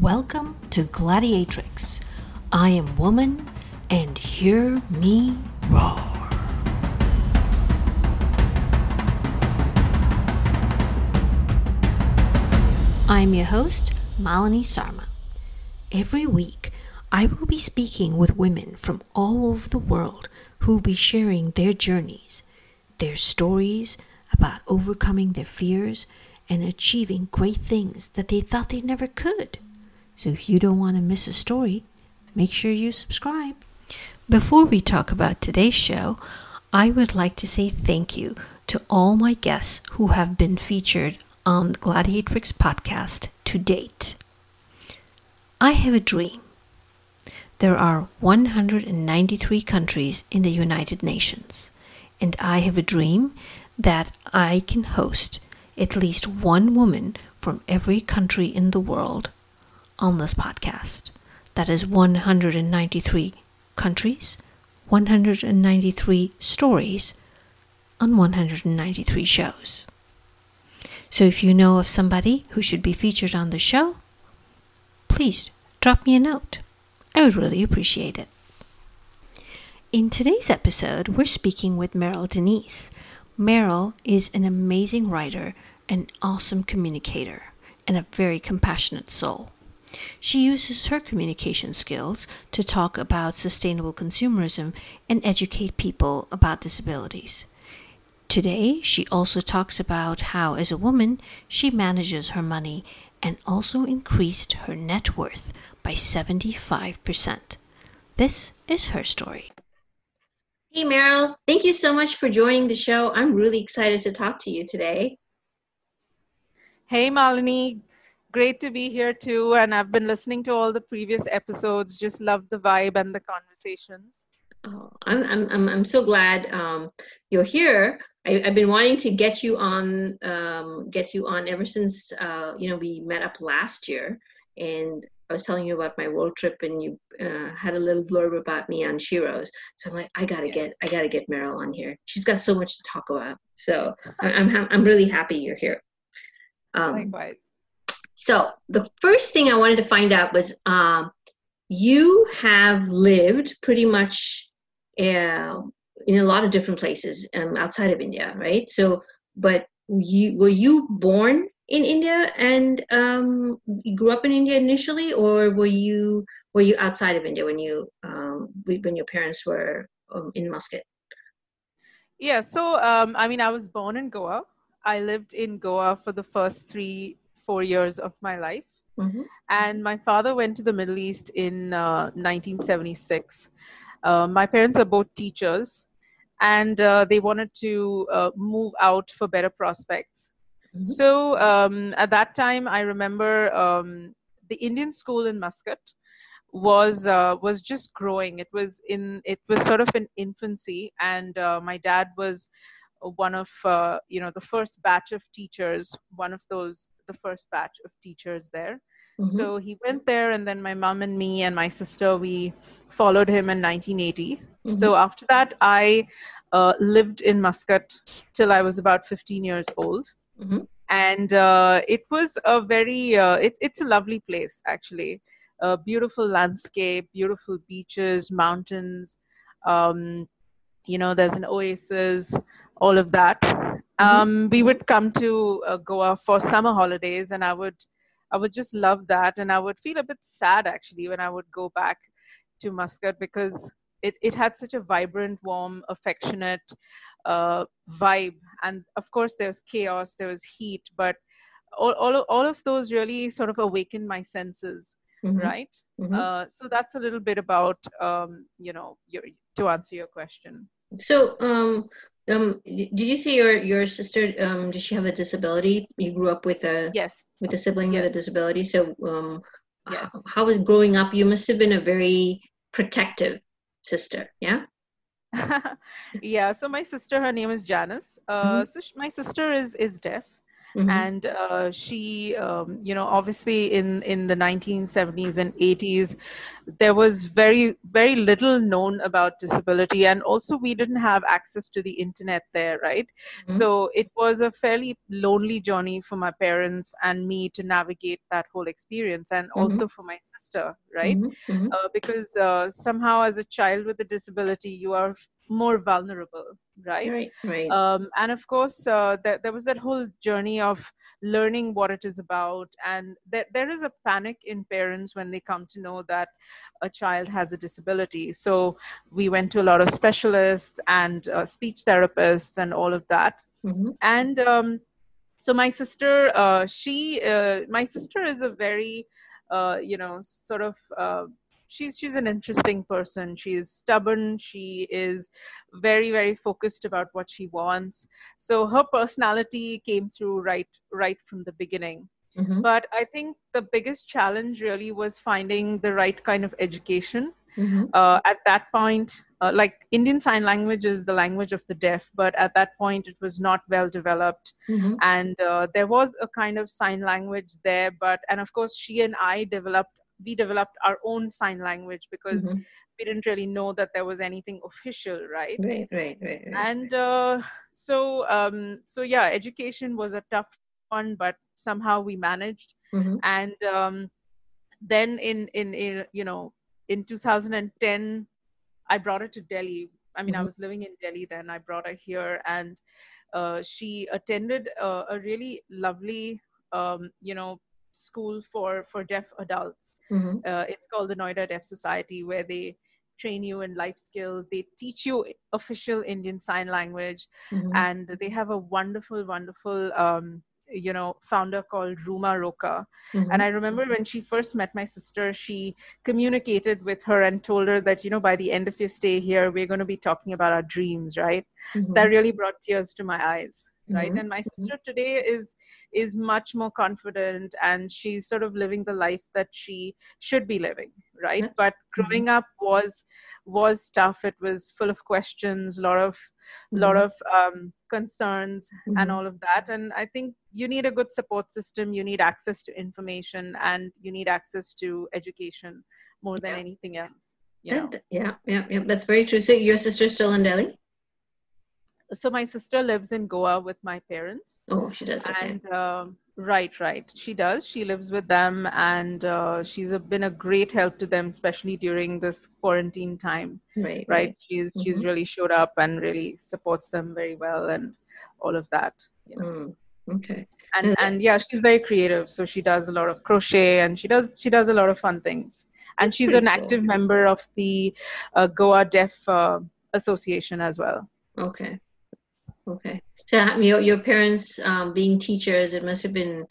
Welcome to Gladiatrix. I am woman, and hear me roar. I'm your host, Malini Sarma. Every week, I will be speaking with women from all over the world who will be sharing their journeys, their stories about overcoming their fears and achieving great things that they thought they never could. So if you don't want to miss a story, make sure you subscribe. Before we talk about today's show, I would like to say thank you to all my guests who have been featured on the Gladiatrix podcast to date. I have a dream. There are 193 countries in the United Nations, and I have a dream that I can host at least one woman from every country in the world on this podcast. That is 193 countries, 193 stories on 193 shows. So if you know of somebody who should be featured on the show, please drop me a note. I would really appreciate it. In today's episode, we're speaking with Meryl Denise. Meryl is an amazing writer, an awesome communicator, and a very compassionate soul. She uses her communication skills to talk about sustainable consumerism and educate people about disabilities. Today, she also talks about how, as a woman, she manages her money and also increased her net worth by 75%. This is her story. Hey, Meryl, thank you so much for joining the show. I'm really excited to talk to you today. Hey, Malini. Great to be here too. And I've been listening to all the previous episodes. Just love the vibe and the conversations. Oh, I'm, I'm, I'm, I'm so glad um, you're here. I, have been wanting to get you on, um, get you on ever since uh, you know we met up last year, and I was telling you about my world trip, and you uh, had a little blurb about me on Sheroes. So I'm like, I gotta yes. get, I gotta get Meryl on here. She's got so much to talk about. So I'm, I'm, I'm really happy you're here. Um, Likewise. So the first thing I wanted to find out was, um, you have lived pretty much uh, in a lot of different places um, outside of India, right? So, but you were you born in India and um, grew up in India initially, or were you were you outside of India when you um, when your parents were um, in Muscat? Yeah, so um, I mean, I was born in Goa. I lived in Goa for the first three four years of my life, mm-hmm. and my father went to the Middle East in uh, 1976. Uh, my parents are both teachers, and uh, they wanted to uh, move out for better prospects. Mm-hmm. So um, at that time, I remember um, the Indian school in Muscat was uh, was just growing. It was in it was sort of in infancy, and uh, my dad was one of uh, you know the first batch of teachers, one of those the first batch of teachers there. Mm-hmm. So he went there, and then my mom and me and my sister we followed him in 1980. Mm-hmm. So after that, I uh, lived in Muscat till I was about 15 years old. Mm-hmm. And uh, it was a very, uh, it, it's a lovely place actually. A beautiful landscape, beautiful beaches, mountains. Um, you know, there's an oasis, all of that. Mm-hmm. Um, we would come to uh, Goa for summer holidays, and I would, I would just love that, and I would feel a bit sad actually when I would go back to Muscat because it, it had such a vibrant, warm, affectionate uh, vibe. And of course, there was chaos, there was heat, but all, all, all of those really sort of awakened my senses, mm-hmm. right? Mm-hmm. Uh, so that's a little bit about, um, you know, your, to answer your question. So, um, um, did you say your your sister? Um, does she have a disability? You grew up with a yes with a sibling yes. with a disability. So, um, yes. how, how was growing up? You must have been a very protective sister. Yeah. yeah. So my sister, her name is Janice. Uh, mm-hmm. So she, my sister is is deaf, Mm-hmm. And uh, she, um, you know, obviously in, in the 1970s and 80s, there was very, very little known about disability. And also, we didn't have access to the internet there, right? Mm-hmm. So it was a fairly lonely journey for my parents and me to navigate that whole experience, and mm-hmm. also for my sister, right? Mm-hmm. Mm-hmm. Uh, because uh, somehow, as a child with a disability, you are more vulnerable right right, right. Um, and of course uh, th- there was that whole journey of learning what it is about and th- there is a panic in parents when they come to know that a child has a disability so we went to a lot of specialists and uh, speech therapists and all of that mm-hmm. and um, so my sister uh, she uh, my sister is a very uh, you know sort of uh, she's she's an interesting person she's stubborn she is very very focused about what she wants so her personality came through right right from the beginning mm-hmm. but i think the biggest challenge really was finding the right kind of education mm-hmm. uh, at that point uh, like indian sign language is the language of the deaf but at that point it was not well developed mm-hmm. and uh, there was a kind of sign language there but and of course she and i developed we developed our own sign language because mm-hmm. we didn't really know that there was anything official right right right right, right and uh, so um, so yeah education was a tough one but somehow we managed mm-hmm. and um, then in, in in you know in 2010 i brought her to delhi i mean mm-hmm. i was living in delhi then i brought her here and uh, she attended a, a really lovely um, you know school for for deaf adults. Mm-hmm. Uh, it's called the Noida Deaf Society, where they train you in life skills. They teach you official Indian Sign Language, mm-hmm. and they have a wonderful, wonderful. Um, you know founder called ruma roka mm-hmm. and i remember when she first met my sister she communicated with her and told her that you know by the end of your stay here we're going to be talking about our dreams right mm-hmm. that really brought tears to my eyes right mm-hmm. and my mm-hmm. sister today is is much more confident and she's sort of living the life that she should be living right That's, but growing mm-hmm. up was was tough it was full of questions a lot of mm-hmm. lot of um, concerns and mm-hmm. all of that and i think you need a good support system you need access to information and you need access to education more than yeah. anything else that, yeah yeah yeah that's very true so your sister's still in delhi so my sister lives in Goa with my parents. Oh, she does. Okay. And um, right, right, she does. She lives with them, and uh, she's a, been a great help to them, especially during this quarantine time. Right, right. right. She's mm-hmm. she's really showed up and really supports them very well, and all of that. You know. mm, okay. And and yeah, she's very creative. So she does a lot of crochet, and she does she does a lot of fun things. And That's she's an cool. active member of the uh, Goa Deaf uh, Association as well. Okay. Okay. So your your parents um, being teachers, it must have been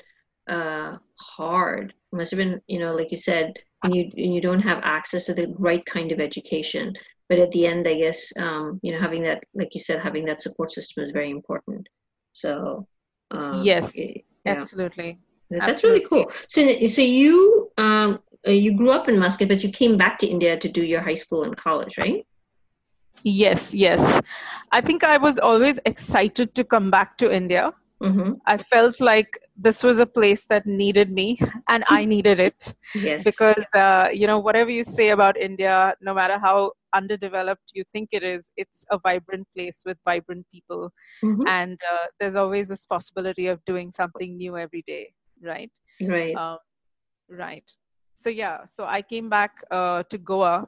uh, hard. It must have been, you know, like you said, when you when you don't have access to the right kind of education. But at the end, I guess, um, you know, having that, like you said, having that support system is very important. So. Uh, yes, yeah. absolutely. That's absolutely. really cool. So, so you um, uh, you grew up in Muscat, but you came back to India to do your high school and college, right? Yes, yes. I think I was always excited to come back to India. Mm-hmm. I felt like this was a place that needed me and I needed it. Yes. Because, uh, you know, whatever you say about India, no matter how underdeveloped you think it is, it's a vibrant place with vibrant people. Mm-hmm. And uh, there's always this possibility of doing something new every day, right? Right. Um, right. So, yeah, so I came back uh, to Goa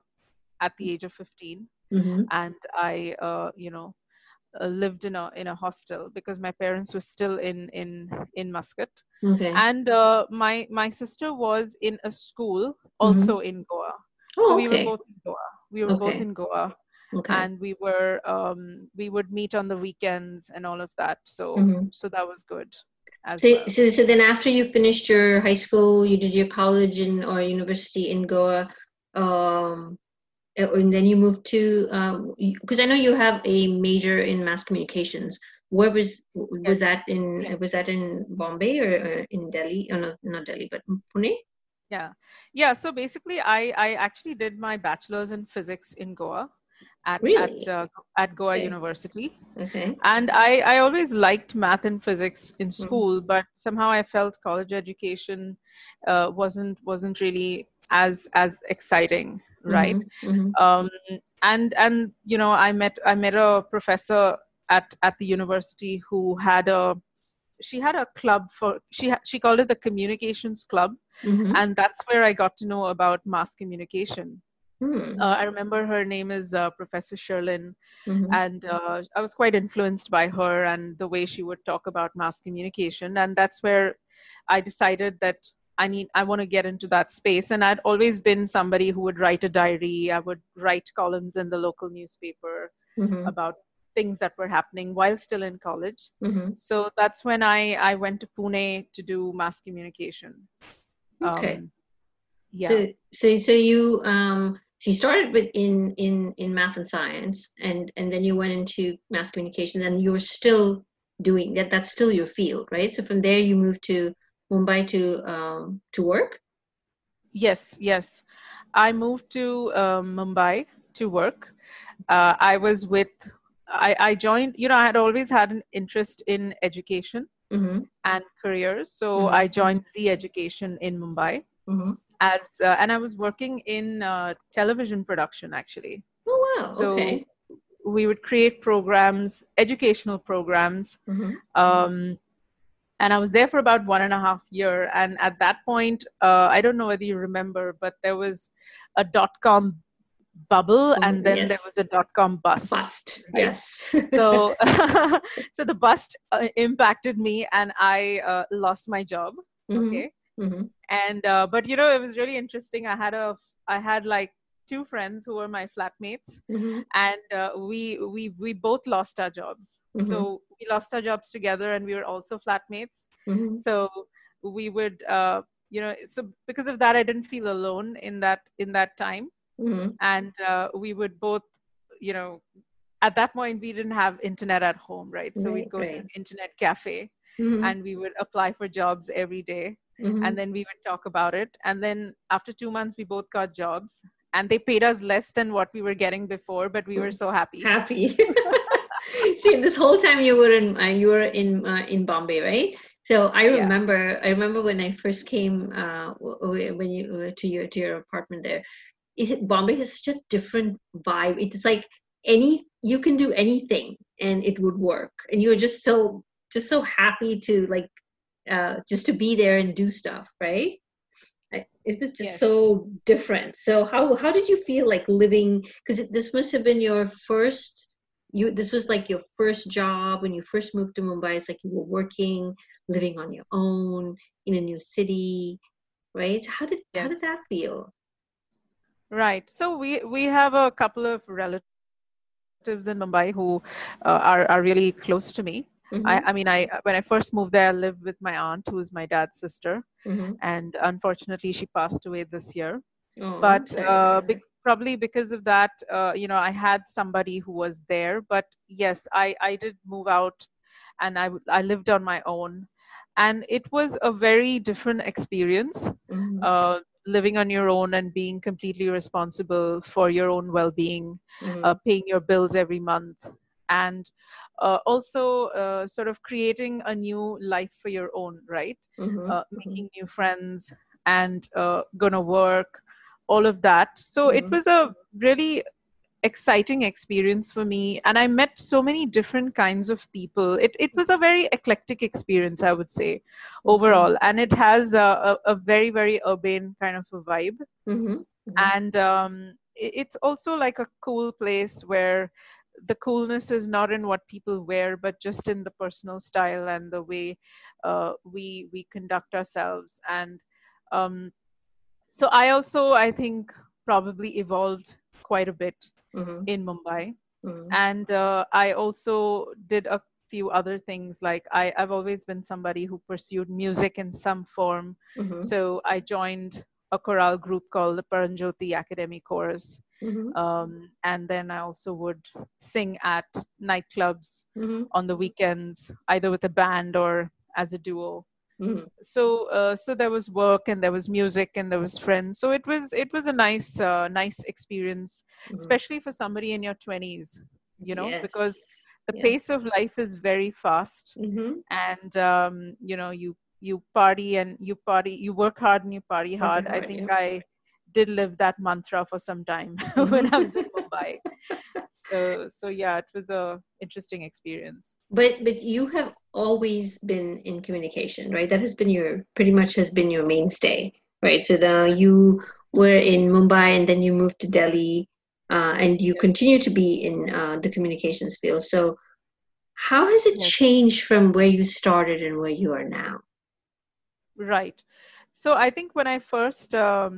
at the age of 15 mm-hmm. and I, uh, you know, uh, lived in a in a hostel because my parents were still in in in Muscat, okay. and uh, my my sister was in a school also mm-hmm. in Goa. Oh, so we okay. were both in Goa. We were okay. both in Goa. Okay. and we were um, we would meet on the weekends and all of that so mm-hmm. so that was good so, well. so so then after you finished your high school you did your college in or university in goa um, and then you moved to because um, I know you have a major in mass communications. Where was was yes. that in? Yes. Was that in Bombay or, or in Delhi? Oh, no, not Delhi, but Pune. Yeah, yeah. So basically, I I actually did my bachelor's in physics in Goa, at really? at, uh, at Goa okay. University. Okay. And I, I always liked math and physics in mm-hmm. school, mm-hmm. but somehow I felt college education uh, wasn't wasn't really as as exciting, right? Mm-hmm. Mm-hmm. Um, and and you know, I met I met a professor at at the university who had a she had a club for she ha, she called it the communications club mm-hmm. and that's where i got to know about mass communication mm. uh, i remember her name is uh, professor sherlin mm-hmm. and uh, i was quite influenced by her and the way she would talk about mass communication and that's where i decided that i need i want to get into that space and i'd always been somebody who would write a diary i would write columns in the local newspaper mm-hmm. about things that were happening while still in college. Mm-hmm. So that's when I, I went to Pune to do mass communication. Okay. Um, yeah. So, so, so you, um, so you started with in, in, in math and science and, and then you went into mass communication and you were still doing that. That's still your field, right? So from there you moved to Mumbai to, um, to work. Yes. Yes. I moved to um, Mumbai to work. Uh, I was with I, I joined, you know, I had always had an interest in education mm-hmm. and careers. So mm-hmm. I joined Zee Education in Mumbai mm-hmm. as, uh, and I was working in uh, television production actually. Oh, wow. So okay. we would create programs, educational programs. Mm-hmm. Um, and I was there for about one and a half year. And at that point, uh, I don't know whether you remember, but there was a dot com bubble oh, and then yes. there was a dot com bust bust right? yes so so the bust uh, impacted me and i uh, lost my job mm-hmm. okay mm-hmm. and uh, but you know it was really interesting i had a i had like two friends who were my flatmates mm-hmm. and uh, we we we both lost our jobs mm-hmm. so we lost our jobs together and we were also flatmates mm-hmm. so we would uh, you know so because of that i didn't feel alone in that in that time mm-hmm. and uh, we would both you know at that point we didn't have internet at home right so right, we'd go right. to an internet cafe mm-hmm. and we would apply for jobs every day, mm-hmm. and then we would talk about it and then after two months we both got jobs and they paid us less than what we were getting before but we were so happy happy see this whole time you were in uh, you were in uh, in bombay right so I remember, yeah. I remember when I first came uh, when you to your to your apartment there it, Bombay has such a different vibe. It's like any you can do anything and it would work, and you were just so just so happy to like uh, just to be there and do stuff, right? It was just yes. so different. So how how did you feel like living? Because this must have been your first. You this was like your first job when you first moved to Mumbai. It's like you were working, living on your own in a new city, right? How did yes. how did that feel? Right. So we we have a couple of relatives in Mumbai who uh, are are really close to me. Mm-hmm. I, I mean, I when I first moved there, I lived with my aunt, who is my dad's sister, mm-hmm. and unfortunately, she passed away this year. Oh, but uh, be- probably because of that, uh, you know, I had somebody who was there. But yes, I I did move out, and I I lived on my own, and it was a very different experience. Mm-hmm. Uh, living on your own and being completely responsible for your own well-being mm-hmm. uh, paying your bills every month and uh, also uh, sort of creating a new life for your own right mm-hmm. Uh, mm-hmm. making new friends and uh, gonna work all of that so it mm-hmm. was a really exciting experience for me and i met so many different kinds of people it, it was a very eclectic experience i would say overall and it has a, a, a, very very urban kind of a vibe mm-hmm. Mm-hmm. and um, it, it's also like a cool place where the coolness is not in what people wear but just in the personal style and the way uh, we we conduct ourselves and um, so i also i think probably evolved quite a bit mm-hmm. in Mumbai. Mm-hmm. And uh, I also did a few other things like I, I've always been somebody who pursued music in some form. Mm-hmm. So I joined a chorale group called the Paranjoti Academy Chorus. Mm-hmm. Um, and then I also would sing at nightclubs mm-hmm. on the weekends, either with a band or as a duo. mm-hmm. so uh, so there was work and there was music and there was friends so it was it was a nice uh, nice experience mm-hmm. especially for somebody in your 20s you know yes. because the yeah. pace of life is very fast mm-hmm. and um, you know you you party and you party you work hard and you party hard, hard i think yeah. i did live that mantra for some time when i was in mumbai. So so yeah it was a interesting experience. But but you have always been in communication right? That has been your pretty much has been your mainstay right? So now you were in mumbai and then you moved to delhi uh, and you continue to be in uh, the communications field. So how has it yes. changed from where you started and where you are now? Right. So i think when i first um,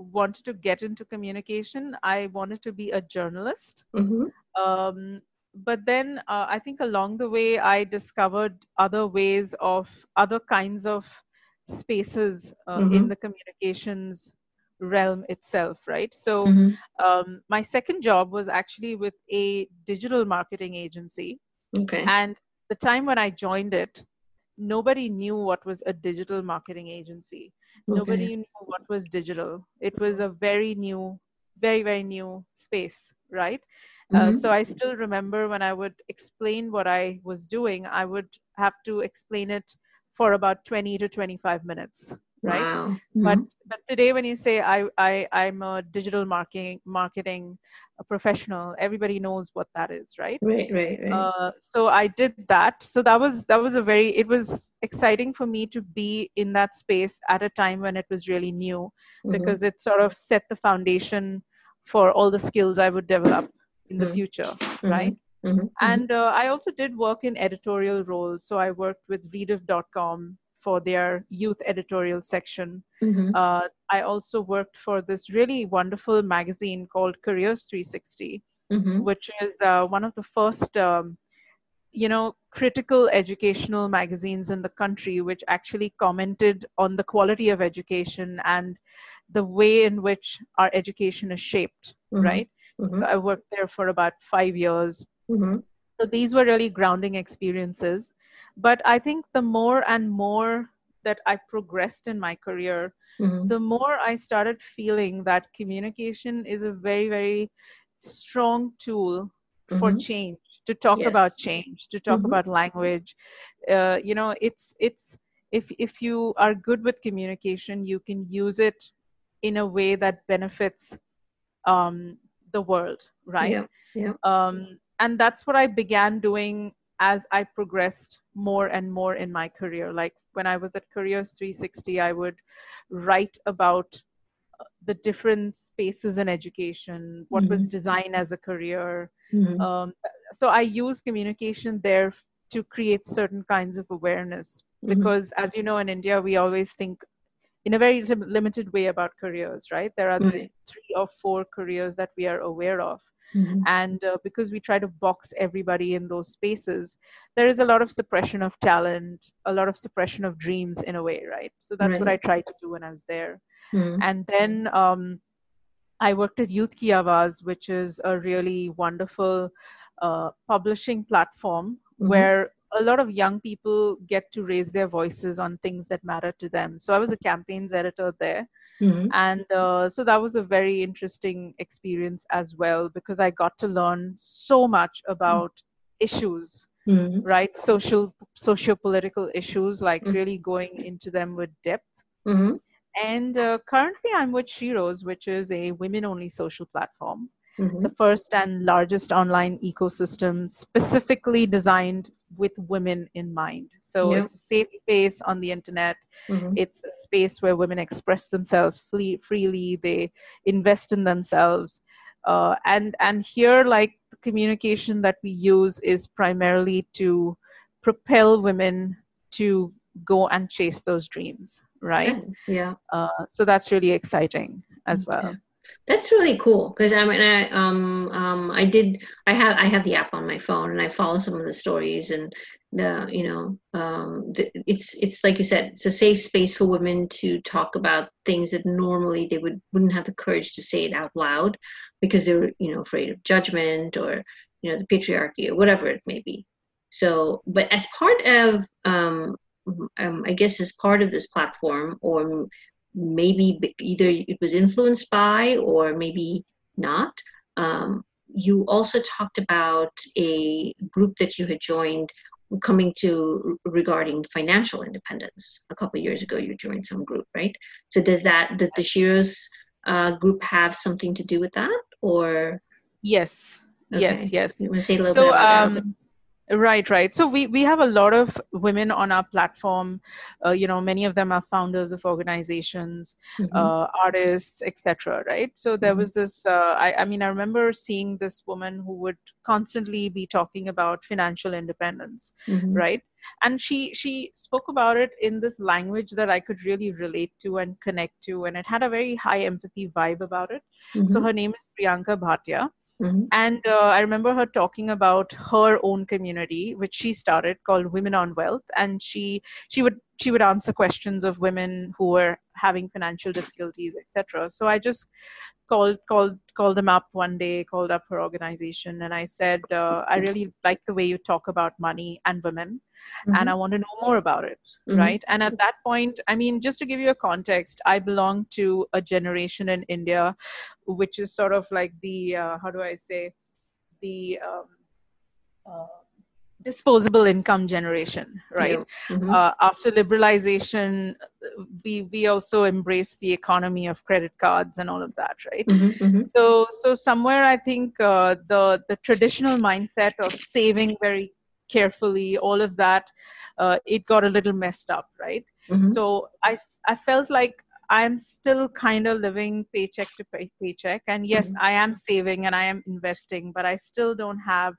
wanted to get into communication. I wanted to be a journalist. Mm-hmm. Um, but then uh, I think along the way, I discovered other ways of other kinds of spaces uh, mm-hmm. in the communications realm itself, right? So mm-hmm. um, my second job was actually with a digital marketing agency. Okay. And the time when I joined it, nobody knew what was a digital marketing agency. Okay. Nobody knew what was digital. It was a very new, very, very new space, right? Uh, mm-hmm. Uh, so I still remember when I would explain what I was doing, I would have to explain it for about 20 to 25 minutes right wow. mm-hmm. but but today when you say i i i'm a digital marketing marketing professional everybody knows what that is right right right, right. Uh, so i did that so that was that was a very it was exciting for me to be in that space at a time when it was really new mm-hmm. because it sort of set the foundation for all the skills i would develop in the mm-hmm. future mm-hmm. right mm-hmm. and uh, i also did work in editorial roles so i worked with rediff.com for their youth editorial section. Mm-hmm. Uh, I also worked for this really wonderful magazine called Careers 360, mm-hmm. which is uh, one of the first, um, you know, critical educational magazines in the country, which actually commented on the quality of education and the way in which our education is shaped, mm-hmm. right? Mm-hmm. So I worked there for about five years. Mm-hmm. So these were really grounding experiences but i think the more and more that i progressed in my career mm-hmm. the more i started feeling that communication is a very very strong tool mm-hmm. for change to talk yes. about change to talk mm-hmm. about language uh, you know it's it's if if you are good with communication you can use it in a way that benefits um, the world right yeah, yeah. Um, and that's what i began doing as I progressed more and more in my career. Like when I was at Careers 360, I would write about uh, the different spaces in education, what mm-hmm. was design as a career. Mm-hmm. Um, so I use communication there to create certain kinds of awareness mm-hmm. because, as you know, in India, we always think in a very limited way about careers, right? There are three or four careers that we are aware of. Mm-hmm. And uh, because we try to box everybody in those spaces, there is a lot of suppression of talent, a lot of suppression of dreams in a way, right? So that's right. what I tried to do when I was there. Mm-hmm. And then um, I worked at Youth Ki Awaaz, which is a really wonderful uh, publishing platform mm-hmm. where a lot of young people get to raise their voices on things that matter to them. So I was a campaigns editor there. Mm-hmm. And uh, so that was a very interesting experience as well because I got to learn so much about mm-hmm. issues, mm-hmm. right? Social, socio-political issues, like mm-hmm. really going into them with depth. Mm-hmm. And uh, currently, I'm with Sheroes, which is a women-only social platform. Mm-hmm. the first and largest online ecosystem specifically designed with women in mind. So yeah. it's a safe space on the internet. Mm-hmm. It's a space where women express themselves free, freely. They invest in themselves. Uh, and and here, like the communication that we use is primarily to propel women to go and chase those dreams, right? Yeah. Uh, so that's really exciting as well. That's really cool because I mean I um um I did I have I have the app on my phone and I follow some of the stories and the you know um the, it's it's like you said it's a safe space for women to talk about things that normally they would wouldn't have the courage to say it out loud because they're you know afraid of judgment or you know the patriarchy or whatever it may be. So but as part of um um, I guess, as part of this platform, or maybe either it was influenced by or maybe not. Um, you also talked about a group that you had joined coming to regarding financial independence. A couple years ago you joined some group right? So does that did the Sheroes uh, group have something to do with that or? Yes. Okay. yes. Yes so um, Right, right. So we we have a lot of women on our platform. Uh, you know, many of them are founders of organizations, mm-hmm. uh, artists, etc. Right. So there mm-hmm. was this. Uh, I, I mean, I remember seeing this woman who would constantly be talking about financial independence, mm-hmm. right? And she she spoke about it in this language that I could really relate to and connect to, and it had a very high empathy vibe about it. So mm-hmm. her name is Priyanka Bhatia Mm-hmm. And uh, I remember her talking about her own community, which she started called Women on Wealth, and she she would she would answer questions of women who were having financial difficulties, etc. So I just called called called them up one day, called up her organization, and I said, uh, I really like the way you talk about money and women, mm-hmm. and I want to know more about it, mm-hmm. right? And at that point, I mean, just to give you a context, I belong to a generation in India, which is sort of like the uh, how do I say, the um, uh, disposable income generation right yeah. mm-hmm. uh, after liberalization we we also embrace the economy of credit cards and all of that right mm-hmm, mm-hmm. so so somewhere i think uh, the the traditional mindset of saving very carefully all of that uh, it got a little messed up right mm-hmm. so i i felt like I'm still kind of living paycheck to pay- paycheck. And yes, mm-hmm. I am saving and I am investing, but I still don't have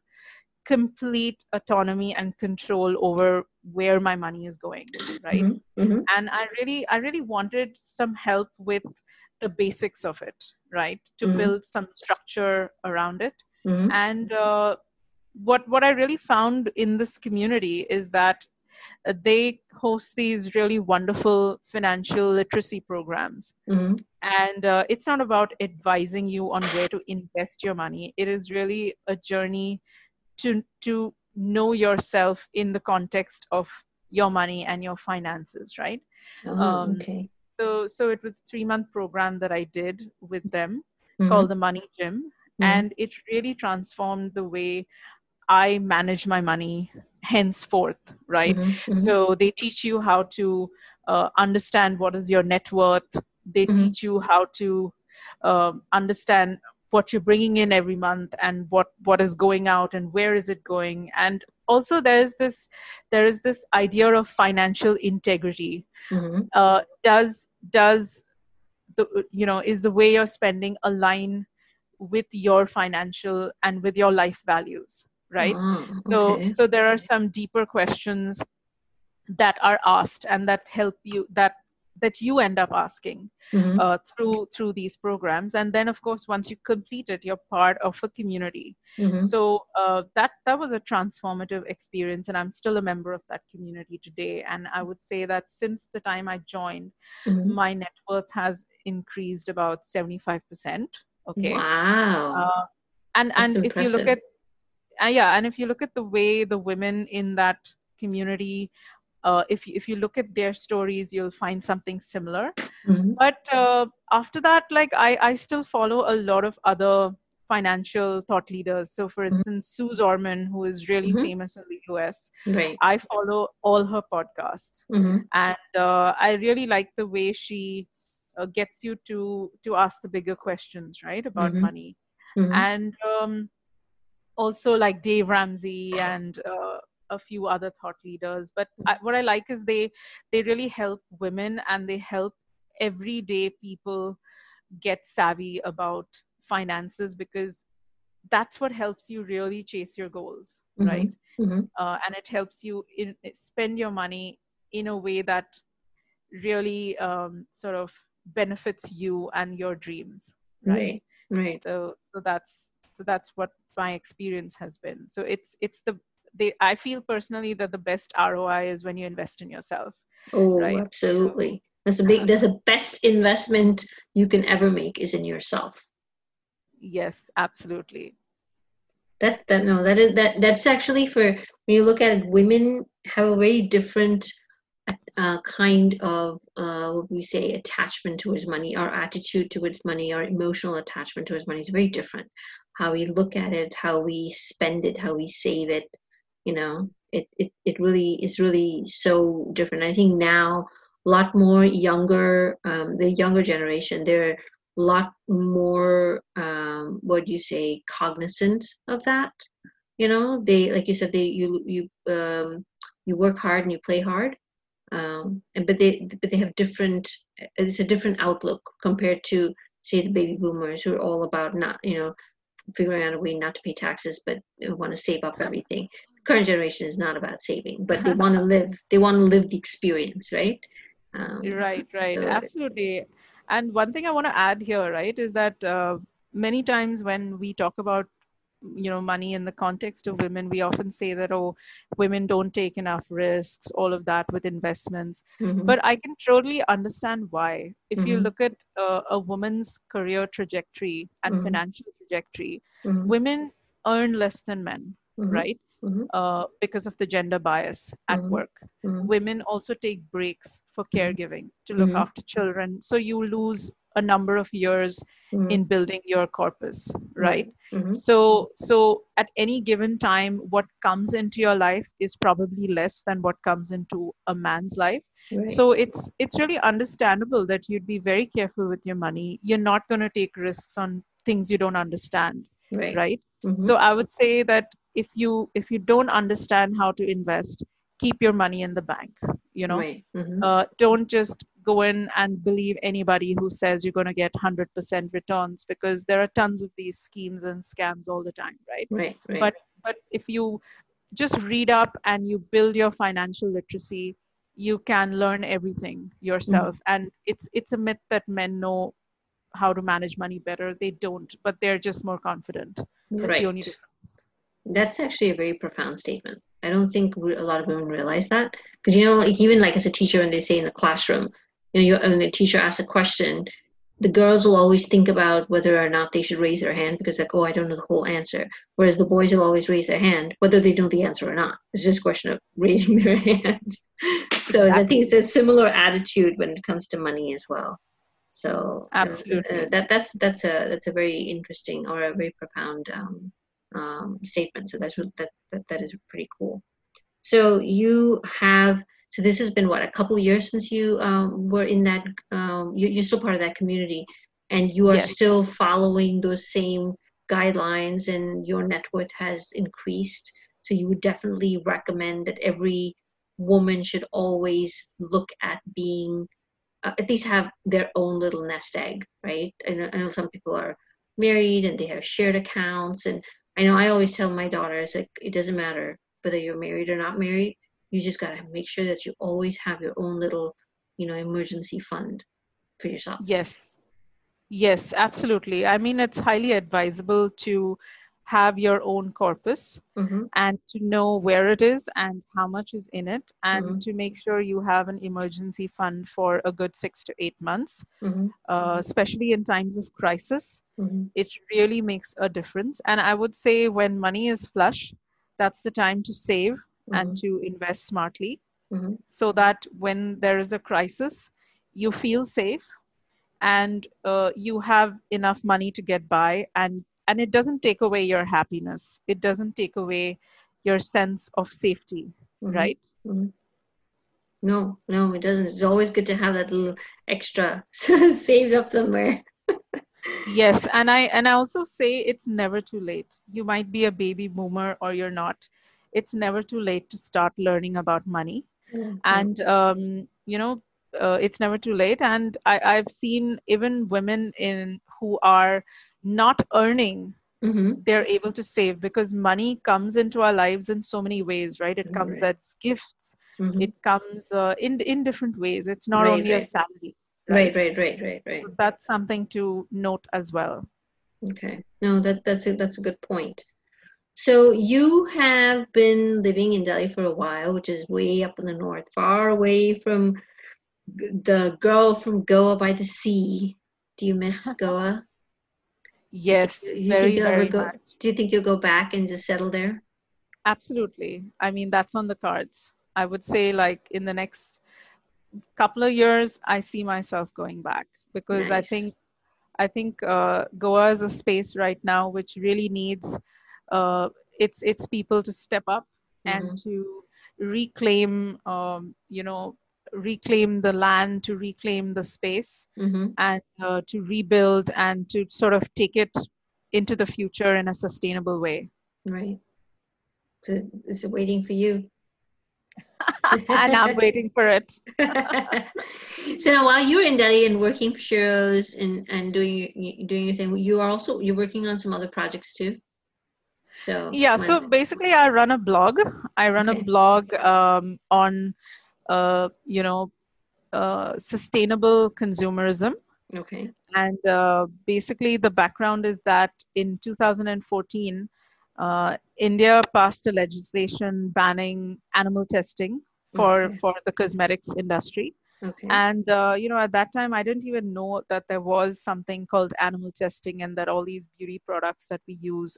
complete autonomy and control over where my money is going right mm-hmm. Mm-hmm. and i really i really wanted some help with the basics of it right to mm-hmm. build some structure around it mm-hmm. and uh, what what i really found in this community is that uh, they host these really wonderful financial literacy programs mm-hmm. and uh, it's not about advising you on where to invest your money it is really a journey to to know yourself in the context of your money and your finances right oh, um, okay so so it was a three month program that i did with them mm-hmm. called the money gym mm-hmm. and it really transformed the way i manage my money henceforth right mm-hmm. mm-hmm. so they teach you how to uh, understand what is your net worth they mm-hmm. teach you how to uh, understand what you're bringing in every month and what what is going out and where is it going and also there's this there is this idea of financial integrity mm-hmm. uh, does does the you know is the way you're spending align with your financial and with your life values right okay. so so there are some deeper questions that are asked and that help you that that you end up asking mm-hmm. uh, through through these programs and then of course once you complete it you're part of a community mm-hmm. so uh, that that was a transformative experience and i'm still a member of that community today and i would say that since the time i joined mm-hmm. my net worth has increased about 75% okay wow uh, and That's and impressive. if you look at uh, yeah and if you look at the way the women in that community uh, if you, if you look at their stories you'll find something similar mm-hmm. but uh, after that like I, I still follow a lot of other financial thought leaders so for mm-hmm. instance mm-hmm. Suze Orman who is really mm-hmm. famous in the us right. i follow all her podcasts mm-hmm. and uh, i really like the way she uh, gets you to to ask the bigger questions right about mm-hmm. money and um, also like dave ramsey and uh, a few other thought leaders but I, what i like is they they really help women and they help everyday people get savvy about finances because that's what helps you really chase your goals mm-hmm. right mm-hmm. Uh, and it helps you in, spend your money in a way that really um, sort of benefits you and your dreams right right so so that's so that's what my experience has been so it's it's the they i feel personally that the best roi is when you invest in yourself oh right? absolutely. That's a big there's a best investment you can ever make is in yourself. Yes absolutely. That that no that is that that's actually for when you look at it women have a very different uh, kind of uh, what we say attachment towards money, our attitude towards money, our emotional attachment towards money is very different. How we look at it, how we spend it, how we save it, you know, it it, it really is really so different. I think now a lot more younger, um, the younger generation, they're a lot more um, what do you say cognizant of that you know they like you said they you you um, you work hard and you play hard um, and but they but they have different it's a different outlook compared to say the baby boomers who are all about not you know figuring out a way not to pay taxes but want to save up everything current generation is not about saving but they want to live they want to live the experience right um, right right so absolutely and one thing i want to add here right is that uh, many times when we talk about you know money in the context of women we often say that oh women don't take enough risks all of that with investments mm-hmm. but i can totally understand why if mm-hmm. you look at uh, a woman's career trajectory and mm-hmm. financial trajectory mm-hmm. women earn less than men mm-hmm. right Mm-hmm. Uh, because of the gender bias at mm-hmm. work. Mm-hmm. Women also take breaks for caregiving to look after children. So you lose a number of years mm-hmm. in building your corpus right mm-hmm. so so at any given time what comes into your life is probably less than what comes into a man's life right. so it's it's really understandable that you'd be very careful with your money you're not going to take risks on things you don't understand right, right? Mm-hmm. so i would say that if you if you don't understand how to invest keep your money in the bank you know right. mm-hmm. uh, don't just go in and believe anybody who says you're going to get 100% returns because there are tons of these schemes and scams all the time right right, right. but but if you just read up and you build your financial literacy you can learn everything yourself mm-hmm. and it's it's a myth that men know how to manage money better they don't but they're just more confident that's right. the only difference that's actually a very profound statement i don't think a lot of women realize that because you know like even like as a teacher when they say in the classroom you know, you, when the teacher asks a question, the girls will always think about whether or not they should raise their hand because like, oh, I don't know the whole answer. Whereas the boys will always raise their hand, whether they know the answer or not. It's just a question of raising their hands. so exactly. I think it's a similar attitude when it comes to money as well. So absolutely, uh, that that's that's a that's a very interesting or a very profound um, um, statement. So that's that, that that is pretty cool. So you have so this has been what a couple years since you um, were in that. Um, you, are still part of that community, and you are yes. still following those same guidelines, and your net worth has increased. So you would definitely recommend that every woman should always look at being uh, at least have their own little nest egg, right? I know, I know some people are married and they have shared accounts, and I know I always tell my daughters like it doesn't matter whether you're married or not married you just got to make sure that you always have your own little you know emergency fund for yourself. Yes. Yes absolutely. I mean it's highly advisable to have your own corpus mm-hmm. and to know where it is and how much is in it and mm-hmm. to make sure you have an emergency fund for a good six to eight months mm-hmm. uh, especially in times of crisis mm-hmm. it really makes a difference and i would say when money is flush that's the time to save mm-hmm. and to invest smartly mm-hmm. so that when there is a crisis, you feel safe and uh, you have enough money to get by and and it doesn't take away your happiness. It doesn't take away your sense of safety mm-hmm. right? Mm-hmm. no no it doesn't. It's always good to have that little extra saved up somewhere. Yes and i and i also say it's never too late. You might be a baby boomer or you're not. It's never too late to start learning about money. Mm-hmm. and um, you know uh, it's never too late. And I, i've seen even women in who are not earning mm-hmm. they're able to save because money comes into our lives in so many ways right it comes right. as gifts mm-hmm. it comes uh, in in different ways it's not right, only right. a salary right right right right right so that's something to note as well okay no that that's a that's a good point so you have been living in Delhi for a while, which is way up in the north, far away from the girl from Goa by the sea. Do you miss Goa? yes, you very, very go, much. Do you think you'll go back and just settle there? Absolutely. I mean, that's on the cards. I would say, like in the next couple of years, I see myself going back because nice. I think I think uh, Goa is a space right now which really needs uh, its its people to step up mm-hmm. and to reclaim, um, you know, reclaim the land, to reclaim the space, mm-hmm. and uh, to rebuild and to sort of take it into the future in a sustainable way. Right. So it's waiting for you. and I'm waiting for it. so now, while you're in Delhi and working for Sheroes and, and doing doing your thing, you are also you're working on some other projects too. So yeah, so basically, I run a blog. I run okay. a blog um, on, uh, you know, uh, sustainable consumerism. Okay. And uh, basically, the background is that in 2014 uh, India passed a legislation banning animal testing for okay. for the cosmetics industry. Okay. And uh, you know, at that time, I didn't even know that there was something called animal testing, and that all these beauty products that we use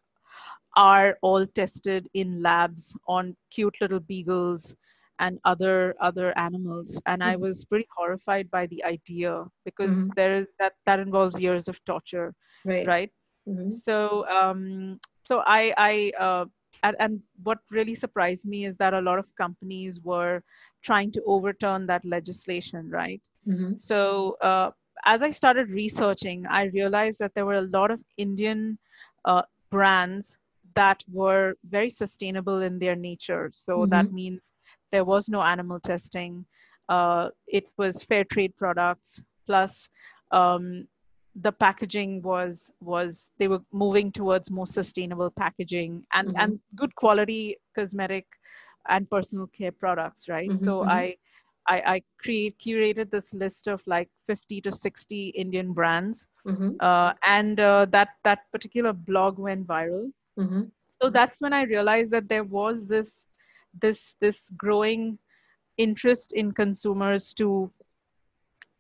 are all tested in labs on cute little beagles and other other animals. And mm-hmm. I was pretty horrified by the idea because mm-hmm. there is that that involves years of torture, right? right? Mm-hmm. So um, so I, I uh, and, and, what really surprised me is that a lot of companies were trying to overturn that legislation, right? Mm-hmm. So uh, as I started researching, I realized that there were a lot of Indian uh, brands that were very sustainable in their nature. So mm-hmm. that means there was no animal testing. Uh, it was fair trade products plus um, the packaging was was they were moving towards more sustainable packaging and mm-hmm. and good quality cosmetic and personal care products right mm-hmm, so mm-hmm. I, I i create curated this list of like 50 to 60 indian brands mm-hmm. uh, and uh, that that particular blog went viral mm-hmm. so that's when i realized that there was this this this growing interest in consumers to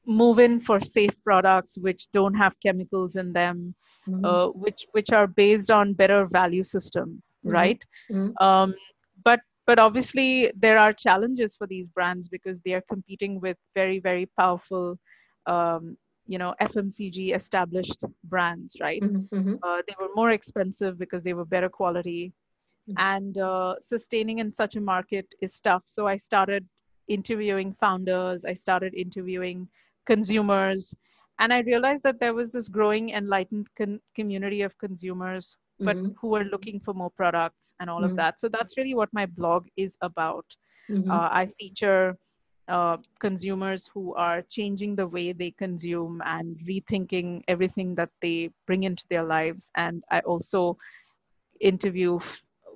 move in for safe products which don't have chemicals in them mm-hmm. uh, which which are based on better value system mm-hmm. right mm-hmm. Um, but but obviously there are challenges for these brands because they are competing with very very powerful um, you know fmcg established brands right mm-hmm. mm-hmm. uh, they were more expensive because they were better quality mm-hmm. and uh, sustaining in such a market is tough so i started interviewing founders i started interviewing consumers and i realized that there was this growing enlightened con- community of consumers but mm-hmm. who are looking for more products and all mm-hmm. of that so that's really what my blog is about mm-hmm. uh, i feature uh, consumers who are changing the way they consume and rethinking everything that they bring into their lives and i also interview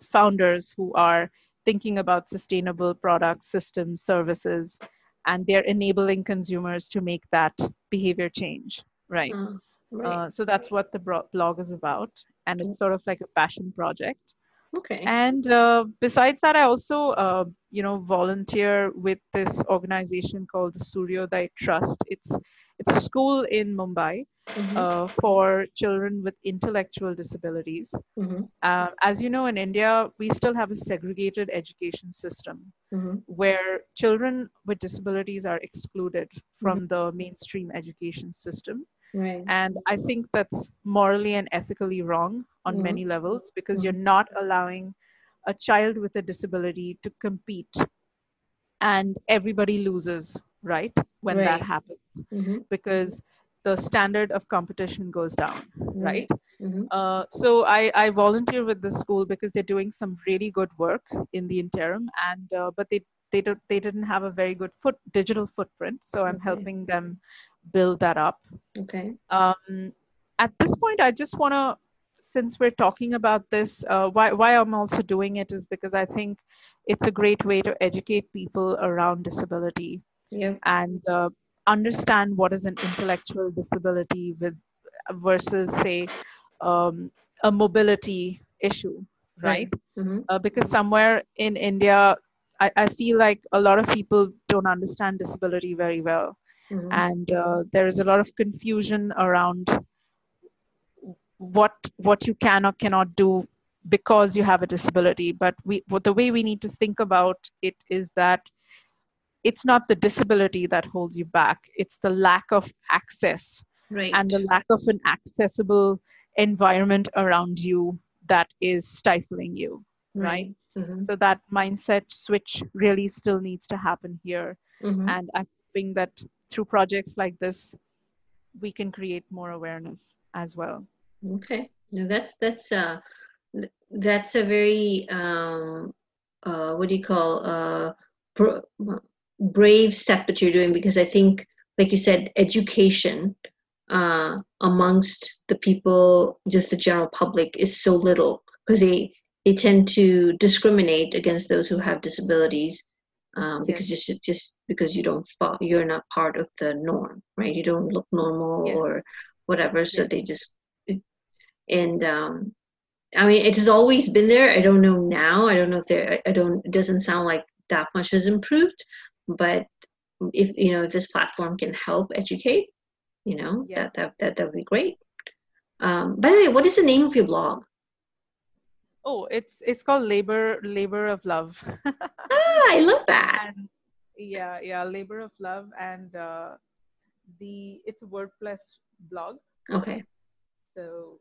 founders who are thinking about sustainable products systems services and they're enabling consumers to make that behavior change. Right, uh, right. Uh, so that's what the blog is about and it's sort of like a passion project. Okay. And uh, besides that i also uh, you know volunteer with this organization called the suryodaya trust. It's it's a school in Mumbai mm-hmm. uh, for children with intellectual disabilities. Mm-hmm. Uh, as you know, in India, we still have a segregated education system mm-hmm. where children with disabilities are excluded from mm-hmm. the mainstream education system. Right. And I think that's morally and ethically wrong on mm-hmm. many levels because you're mm-hmm. not allowing a child with a disability to compete and everybody loses right when right. that happens mm-hmm. because the standard of competition goes down mm-hmm. right mm-hmm. uh, so I, I volunteer with the school because they're doing some really good work in the interim and uh, but they they don't they didn't have a very good foot digital footprint so i'm okay. helping them build that up okay um, at this point i just want to since we're talking about this uh, why, why i'm also doing it is because i think it's a great way to educate people around disability yeah. and uh, understand what is an intellectual disability with versus say um, a mobility issue right mm-hmm. uh, because somewhere in india I, I, feel like a lot of people don't understand disability very well mm-hmm. and uh, there is a lot of confusion around what what you can or cannot do because you have a disability but we what the way we need to think about it is that it's not the disability that holds you back it's the lack of access right. and the lack of an accessible environment around you that is stifling you right, right? Mm-hmm. so that mindset switch really still needs to happen here mm-hmm. and i'm hoping that through projects like this we can create more awareness as well okay no that's that's uh that's a very um uh what do you call uh brave step that you're doing because i think like you said education uh amongst the people just the general public is so little because they they tend to discriminate against those who have disabilities um, because yes. just just because you don't fall, you're not part of the norm, right? You don't look normal yes. or whatever, so yes. they just and um, I mean it has always been there. I don't know now. I don't know if there. I don't. It doesn't sound like that much has improved, but if you know if this platform can help educate, you know yeah. that that that that would be great. Um, by the way, what is the name of your blog? Oh, it's it's called Labor Labor of Love. ah, I love that. And yeah, yeah, Labor of Love, and uh, the it's a WordPress blog. Okay. So,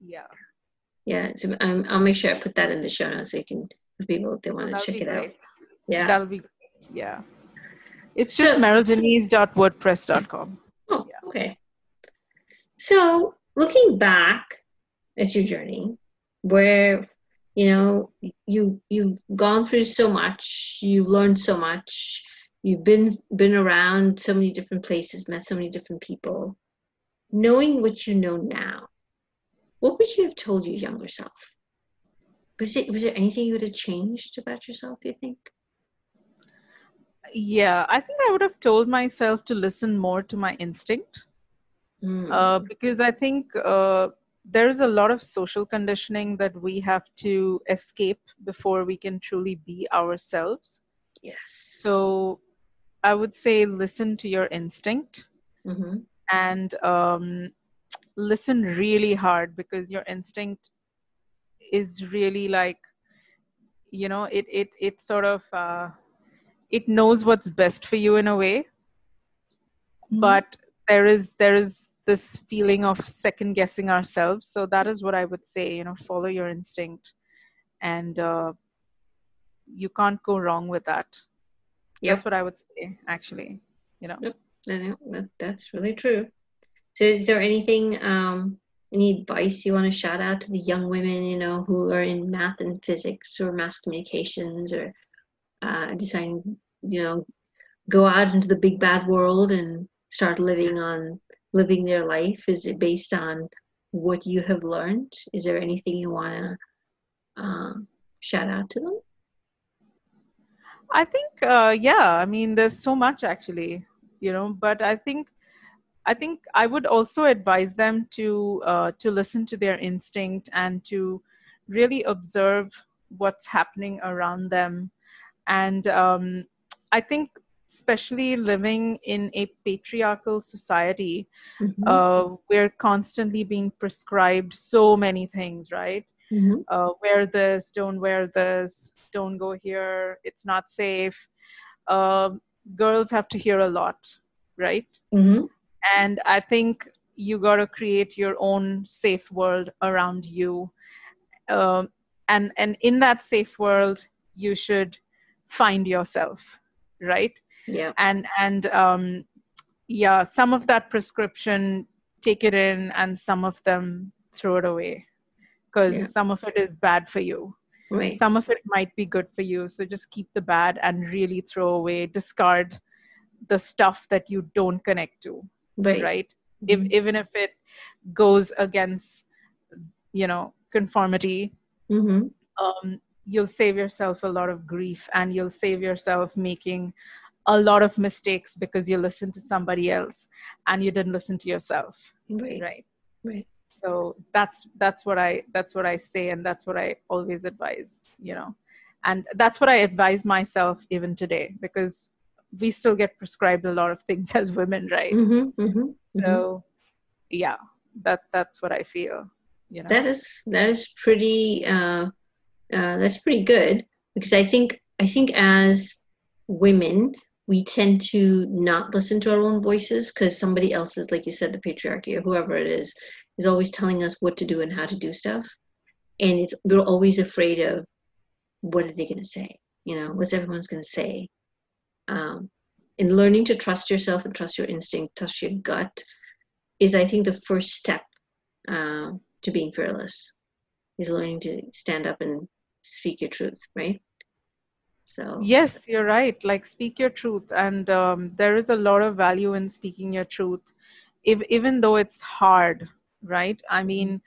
yeah. Yeah, so um, I'll make sure I put that in the show notes so you can people if they want to check it great. out. Yeah, that'll be great. Yeah. It's just so, meryldenise.wordpress.com. Oh, yeah. okay. So, looking back at your journey, where you know you you've gone through so much you've learned so much you've been been around so many different places met so many different people knowing what you know now what would you have told your younger self was it was there anything you would have changed about yourself you think yeah i think i would have told myself to listen more to my instinct mm. uh, because i think uh, there's a lot of social conditioning that we have to escape before we can truly be ourselves. Yes. So I would say listen to your instinct mm-hmm. and um, listen really hard because your instinct is really like, you know, it it it sort of uh, it knows what's best for you in a way, mm-hmm. but there is there is this feeling of second guessing ourselves. So that is what i would say you know follow your instinct and uh, you can't go wrong with that. That's what i would say actually you know. Yep. that's really true. So is there anything um any advice you want to shout out to the young women you know who are in math and physics or mass communications or uh, deciding you know go out into the big bad world and start living on living their life? Is it based on what you have learned? Is there anything you want to uh, shout out to them? I think, uh, yeah. I mean, there's so much actually, you know. But I think, I think I would also advise them to uh, to listen to their instinct and to really observe what's happening around them. And um, I think especially living in a patriarchal society mm-hmm. uh, we're constantly being prescribed so many things right mm-hmm. uh, wear this don't wear this don't go here it's not safe uh, girls have to hear a lot right mm-hmm. and i think you got to create your own safe world around you um, and and in that safe world you should find yourself right yeah and and um yeah some of that prescription take it in and some of them throw it away because yeah. some of it is bad for you right. some of it might be good for you so just keep the bad and really throw away discard the stuff that you don't connect to right, right? Mm-hmm. If, even if it goes against you know conformity mm-hmm. um, you'll save yourself a lot of grief and you'll save yourself making a lot of mistakes because you listened to somebody else and you didn't listen to yourself. Right. Right. Right. So that's that's what i that's what i say and that's what i always advise you know. And that's what i advise myself even today because we still get prescribed a lot of things as women right? Mm-hmm, mm-hmm, mm-hmm. so yeah that that's what i feel you know. That is that is pretty uh, uh that's pretty good because i think i think as women we tend to not listen to our own voices because somebody else is, like you said, the patriarchy or whoever it is, is always telling us what to do and how to do stuff. And it's we're always afraid of what are they going to say? You know, what's everyone's going to say? Um, and learning to trust yourself and trust your instinct, trust your gut, is I think the first step uh, to being fearless. Is learning to stand up and speak your truth, right? So yes, you're right. Like speak your truth, and um, there is a lot of value in speaking your truth, if, even though it's hard, right? I mean,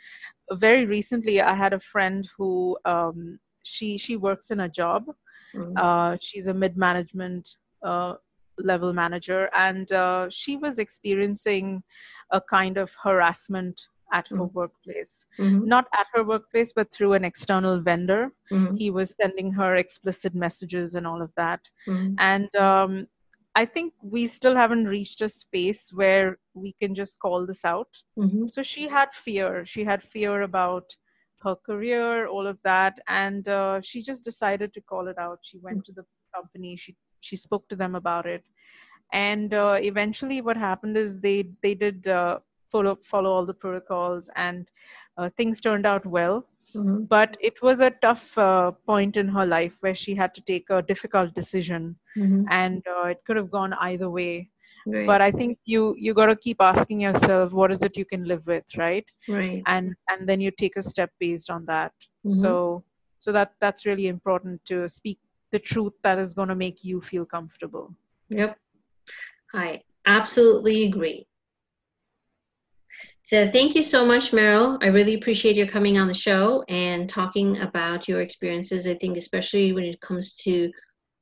very recently I had a friend who um, she she works in a job. Mm-hmm. Uh, she's a mid management uh, level manager, and uh, she was experiencing a kind of harassment at her mm-hmm. workplace. Mm-hmm. Not at her workplace, but through an external vendor. Mm-hmm. He was sending her explicit messages and all of that. Mm-hmm. And um, I think we still haven't reached a space where we can just call this out. Mm-hmm. So she had fear. She had fear about her career, all of that. And uh, she just decided to call it out. She went mm-hmm. to the company, she, she spoke to them about it and uh, eventually what happened is they they did uh, follow follow all the protocols and uh, things turned out well. Mm-hmm. but it was a tough uh, point in her life where she had to take a difficult decision. Mm-hmm. and uh, it could have gone either way. Right. but i think you you got to keep asking yourself what is it you can live with right? Right. And and then you take a step based on that. Mm-hmm. so so that that's really important to speak the truth that is going to make you feel comfortable. Yep. I absolutely agree so thank you so much, Meryl. I really appreciate your coming on the show and talking about your experiences. I think especially when it comes to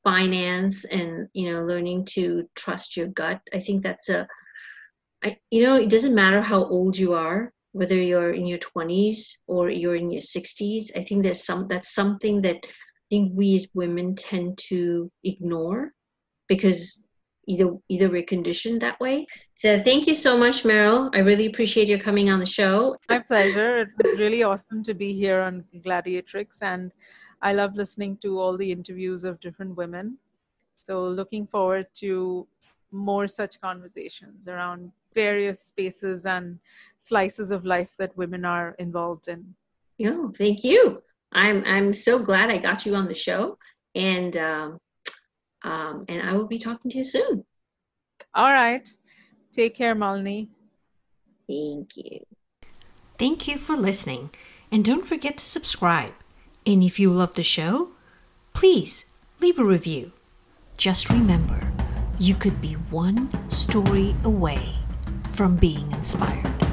finance and you know learning to trust your gut. I think that's a I, you know, it doesn't matter how old you are, whether you're in your 20s or you're in your 60s. I think there's some that's something that I think we as women tend to ignore because either either we're conditioned that way. So thank you so much, Meryl. I really appreciate your coming on the show. My pleasure. It's really awesome to be here on Gladiatrix, and I love listening to all the interviews of different women. So looking forward to more such conversations around various spaces and slices of life that women are involved in. Yeah, thank you. I'm I'm so glad I got you on the show, and um, um, and I will be talking to you soon. All right. Take care, Malini. Thank you. Thank you for listening. And don't forget to subscribe. And if you love the show, please leave a review. Just remember, you could be one story away from being inspired.